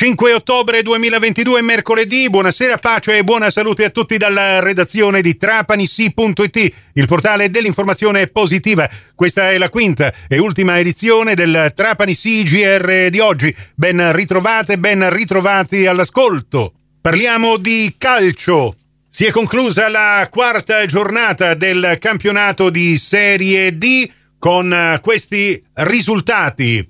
5 ottobre 2022, mercoledì. Buonasera, pace e buona salute a tutti dalla redazione di trapanisi.it, il portale dell'informazione positiva. Questa è la quinta e ultima edizione del Trapani CGR di oggi. Ben ritrovate, ben ritrovati all'ascolto. Parliamo di calcio. Si è conclusa la quarta giornata del campionato di Serie D con questi risultati.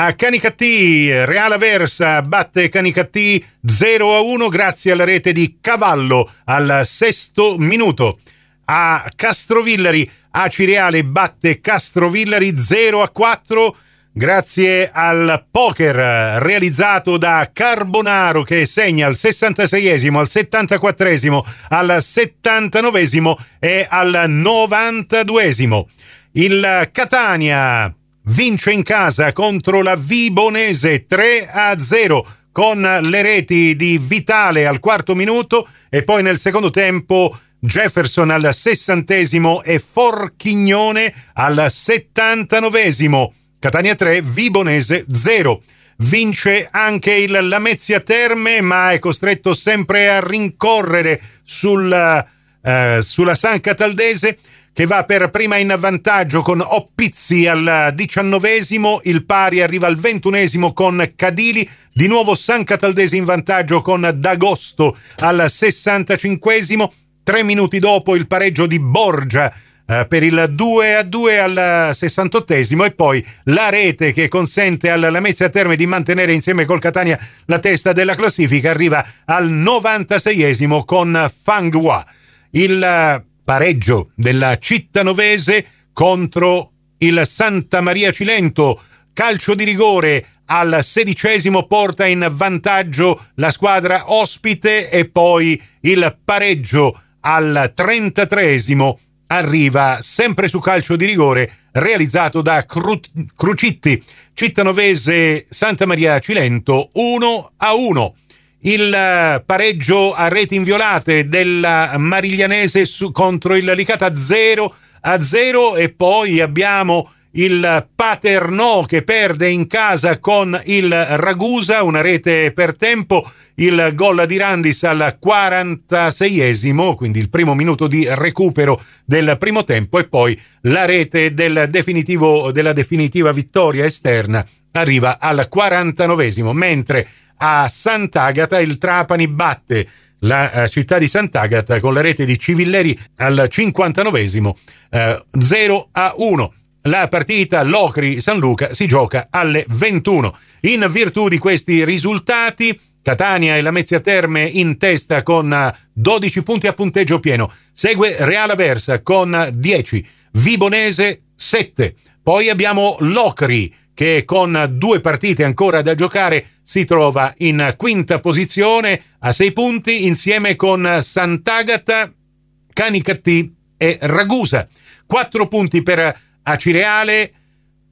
A Canicattì, Real Aversa batte Canicattì 0 a 1 grazie alla rete di Cavallo al sesto minuto. A Castrovillari, Acireale batte Castrovillari 0 a 4 grazie al poker realizzato da Carbonaro che segna al 66esimo, al 74esimo, al 79esimo e al 92esimo. Il Catania vince in casa contro la Vibonese 3 a 0 con le reti di Vitale al quarto minuto e poi nel secondo tempo Jefferson al sessantesimo e Forchignone al settantanovesimo. Catania 3, Vibonese 0. Vince anche il Lamezia Terme, ma è costretto sempre a rincorrere sul, eh, sulla San Cataldese che va per prima in vantaggio con Oppizzi al diciannovesimo, il pari arriva al ventunesimo con Cadili, di nuovo San Cataldese in vantaggio con D'Agosto al sessantacinquesimo, tre minuti dopo il pareggio di Borgia eh, per il 2 a 2 al 68 e poi la rete che consente alla Lamezia Terme di mantenere insieme col Catania la testa della classifica arriva al 96esimo con Fanghua. Il pareggio della Cittanovese contro il Santa Maria Cilento. Calcio di rigore al sedicesimo porta in vantaggio la squadra ospite e poi il pareggio al trentatreesimo arriva sempre su calcio di rigore realizzato da Cru- Crucitti. Cittanovese Santa Maria Cilento 1 a 1 il eh, pareggio a reti inviolate della Mariglianese su, contro il Licata 0 a 0 e poi abbiamo il Paternò che perde in casa con il Ragusa, una rete per tempo, il gol di Randis al 46esimo, quindi il primo minuto di recupero del primo tempo e poi la rete del della definitiva vittoria esterna arriva al 49esimo, mentre a Sant'Agata il Trapani batte la uh, città di Sant'Agata con la rete di Civilleri al 59esimo uh, 0 a 1. La partita Locri-San Luca si gioca alle 21. In virtù di questi risultati, Catania e la Mezzia Terme in testa con 12 punti a punteggio pieno. Segue Real Aversa con 10, Vibonese 7. Poi abbiamo Locri che con due partite ancora da giocare si trova in quinta posizione a sei punti insieme con Sant'Agata, Canicattì e Ragusa. Quattro punti per Acireale,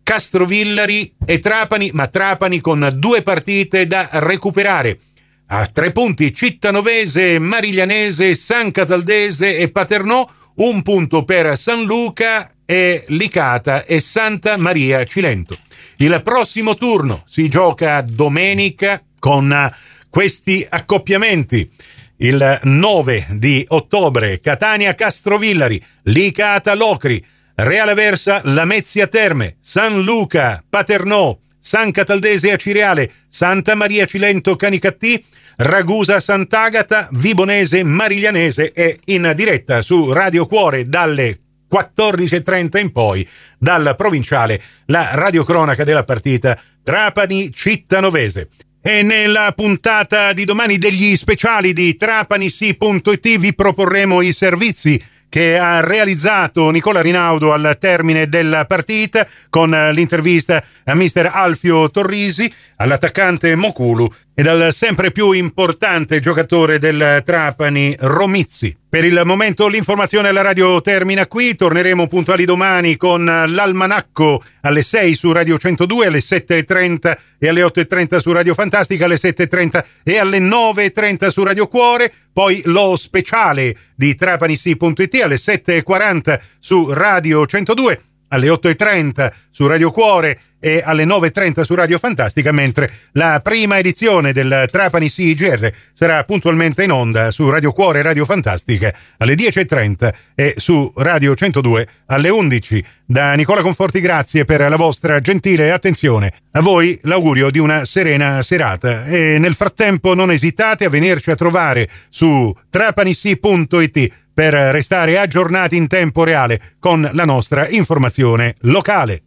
Castrovillari e Trapani, ma Trapani con due partite da recuperare. A tre punti Cittanovese, Mariglianese, San Cataldese e Paternò, un punto per San Luca e Licata e Santa Maria Cilento. Il prossimo turno si gioca domenica con questi accoppiamenti. Il 9 di ottobre Catania Castrovillari, Licata Locri, Reale Versa Lamezia Terme, San Luca Paternò, San Cataldese Acireale, Santa Maria Cilento Canicattì, Ragusa Sant'Agata, Vibonese Mariglianese e in diretta su Radio Cuore dalle 14.30 in poi dal provinciale la radiocronaca della partita Trapani Cittanovese. E nella puntata di domani degli speciali di trapanisi.it vi proporremo i servizi che ha realizzato Nicola Rinaudo al termine della partita con l'intervista a mister Alfio Torrisi, all'attaccante Mokulu e dal sempre più importante giocatore del Trapani Romizzi. Per il momento l'informazione alla radio termina qui, torneremo puntuali domani con l'almanacco alle 6 su Radio 102, alle 7.30 e alle 8.30 su Radio Fantastica, alle 7.30 e alle 9.30 su Radio Cuore, poi lo speciale di trapanisi.it alle 7.40 su Radio 102 alle 8.30 su Radio Cuore e alle 9.30 su Radio Fantastica, mentre la prima edizione del Trapani CIGR sarà puntualmente in onda su Radio Cuore e Radio Fantastica alle 10.30 e su Radio 102 alle 11. Da Nicola Conforti grazie per la vostra gentile attenzione. A voi l'augurio di una serena serata e nel frattempo non esitate a venirci a trovare su trapanissi.it per restare aggiornati in tempo reale con la nostra informazione locale.